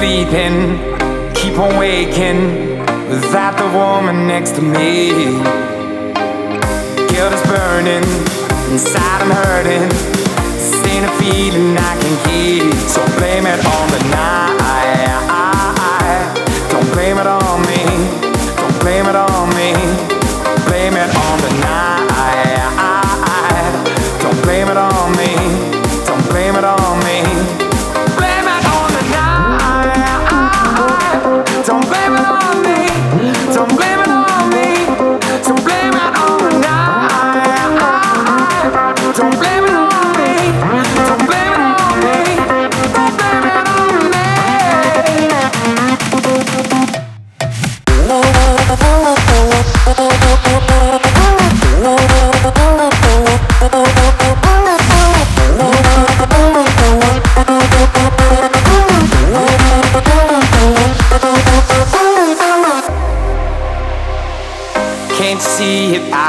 sleeping, keep on waking without the woman next to me. Guilt is burning, inside I'm hurting. This a feeling I can keep, so blame it on the night.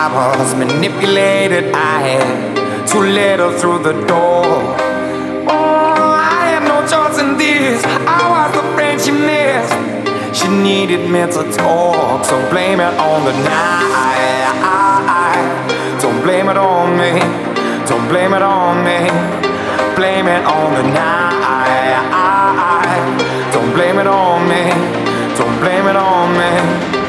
I was manipulated. I had too little through the door. Oh, I had no choice in this. I was the friend she missed. She needed me to talk, so blame it on the night. Don't blame it on me. Don't blame it on me. Blame it on the night. Don't blame it on me. Don't blame it on me.